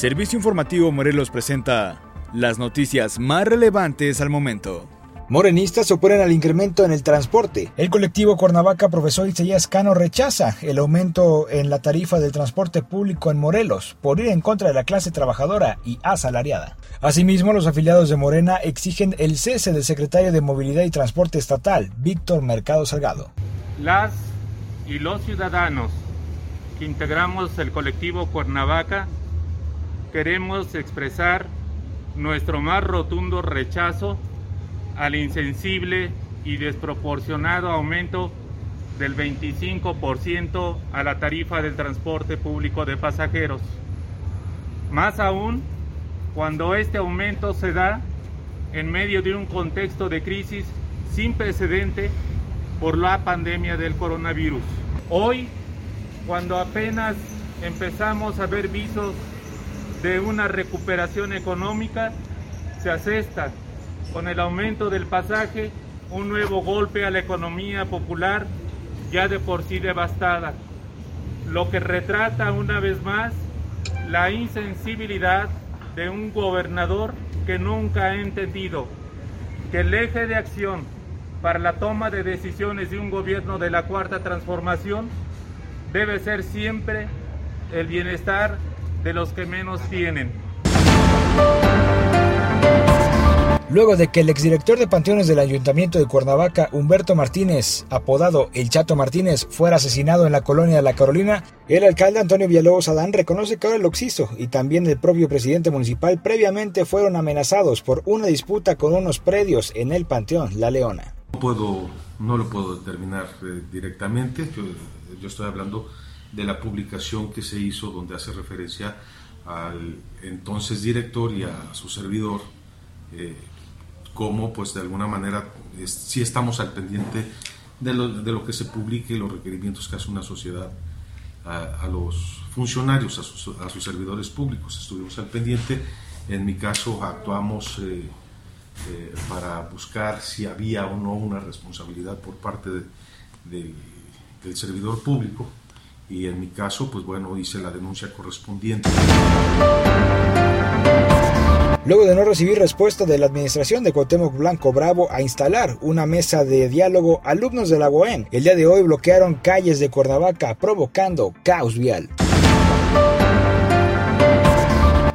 Servicio Informativo Morelos presenta las noticias más relevantes al momento. Morenistas se oponen al incremento en el transporte. El colectivo Cuernavaca Profesor Isaías Cano rechaza el aumento en la tarifa del transporte público en Morelos por ir en contra de la clase trabajadora y asalariada. Asimismo, los afiliados de Morena exigen el cese del secretario de Movilidad y Transporte Estatal, Víctor Mercado Salgado. Las y los ciudadanos que integramos el colectivo Cuernavaca queremos expresar nuestro más rotundo rechazo al insensible y desproporcionado aumento del 25% a la tarifa del transporte público de pasajeros. Más aún cuando este aumento se da en medio de un contexto de crisis sin precedente por la pandemia del coronavirus. Hoy, cuando apenas empezamos a ver visos de una recuperación económica, se asesta con el aumento del pasaje, un nuevo golpe a la economía popular ya de por sí devastada, lo que retrata una vez más la insensibilidad de un gobernador que nunca ha entendido que el eje de acción para la toma de decisiones de un gobierno de la cuarta transformación debe ser siempre el bienestar de los que menos tienen. Luego de que el exdirector de Panteones del Ayuntamiento de Cuernavaca, Humberto Martínez, apodado El Chato Martínez, fuera asesinado en la colonia de La Carolina, el alcalde Antonio Villalobos Adán reconoce que ahora el Oxiso y también el propio presidente municipal previamente fueron amenazados por una disputa con unos predios en el Panteón La Leona. No, puedo, no lo puedo determinar eh, directamente, yo, yo estoy hablando de la publicación que se hizo donde hace referencia al entonces director y a su servidor eh, cómo pues de alguna manera si estamos al pendiente de lo, de lo, que se publique los requerimientos que hace una sociedad a, los funcionarios, a sus, a sus, servidores públicos. Estuvimos al pendiente, en mi caso actuamos eh, eh, para buscar si había o no una responsabilidad por parte de, de, del servidor público y en mi caso pues bueno hice la denuncia correspondiente. Luego de no recibir respuesta de la administración de Cuauhtémoc Blanco Bravo a instalar una mesa de diálogo, alumnos de la UAM el día de hoy bloquearon calles de Cuernavaca provocando caos vial.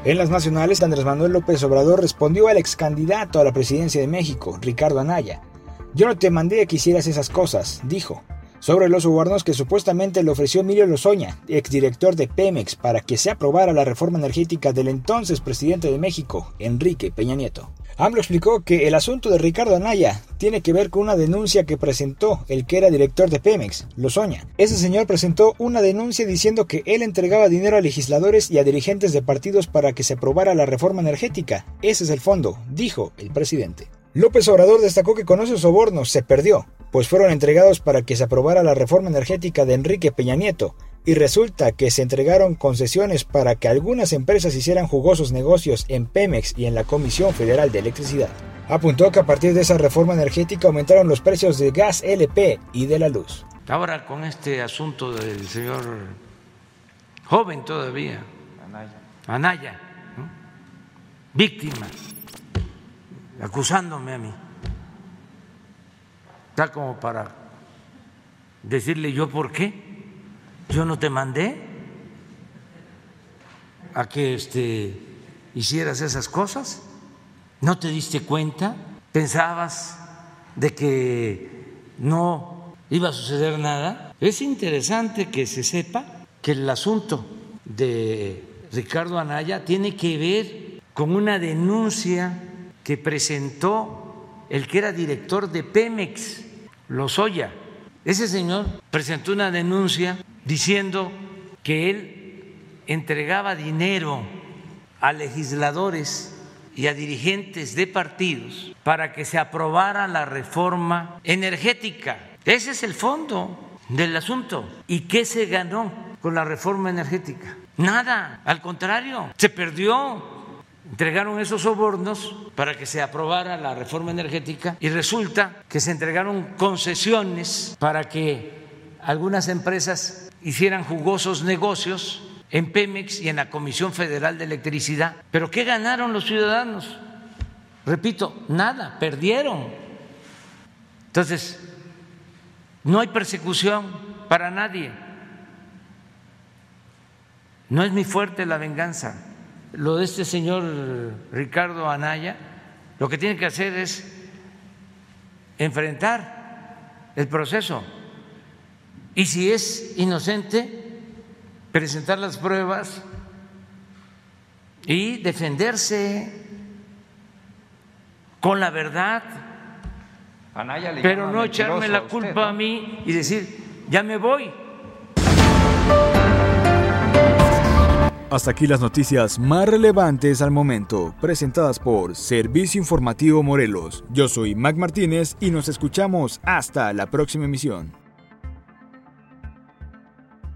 En las nacionales, Andrés Manuel López Obrador respondió al ex candidato a la presidencia de México, Ricardo Anaya. Yo no te mandé que hicieras esas cosas, dijo sobre los sobornos que supuestamente le ofreció Emilio Lozoña, exdirector de Pemex, para que se aprobara la reforma energética del entonces presidente de México, Enrique Peña Nieto. AMLO explicó que el asunto de Ricardo Anaya tiene que ver con una denuncia que presentó el que era director de Pemex, Lozoña. Ese señor presentó una denuncia diciendo que él entregaba dinero a legisladores y a dirigentes de partidos para que se aprobara la reforma energética. Ese es el fondo, dijo el presidente. López Obrador destacó que con esos sobornos se perdió, pues fueron entregados para que se aprobara la reforma energética de Enrique Peña Nieto, y resulta que se entregaron concesiones para que algunas empresas hicieran jugosos negocios en Pemex y en la Comisión Federal de Electricidad. Apuntó que a partir de esa reforma energética aumentaron los precios de gas LP y de la luz. Ahora con este asunto del señor joven todavía, Anaya, Anaya ¿no? víctima, acusándome a mí tal como para decirle yo por qué. Yo no te mandé a que este, hicieras esas cosas. ¿No te diste cuenta? ¿Pensabas de que no iba a suceder nada? Es interesante que se sepa que el asunto de Ricardo Anaya tiene que ver con una denuncia que presentó el que era director de Pemex, Lozoya. Ese señor presentó una denuncia diciendo que él entregaba dinero a legisladores y a dirigentes de partidos para que se aprobara la reforma energética. Ese es el fondo del asunto. ¿Y qué se ganó con la reforma energética? Nada, al contrario, se perdió entregaron esos sobornos para que se aprobara la reforma energética y resulta que se entregaron concesiones para que algunas empresas hicieran jugosos negocios en Pemex y en la Comisión Federal de Electricidad. ¿Pero qué ganaron los ciudadanos? Repito, nada, perdieron. Entonces, no hay persecución para nadie. No es mi fuerte la venganza. Lo de este señor Ricardo Anaya, lo que tiene que hacer es enfrentar el proceso. Y si es inocente, presentar las pruebas y defenderse con la verdad, pero no echarme la culpa a mí y decir, ya me voy. Hasta aquí las noticias más relevantes al momento, presentadas por Servicio Informativo Morelos. Yo soy Mac Martínez y nos escuchamos hasta la próxima emisión.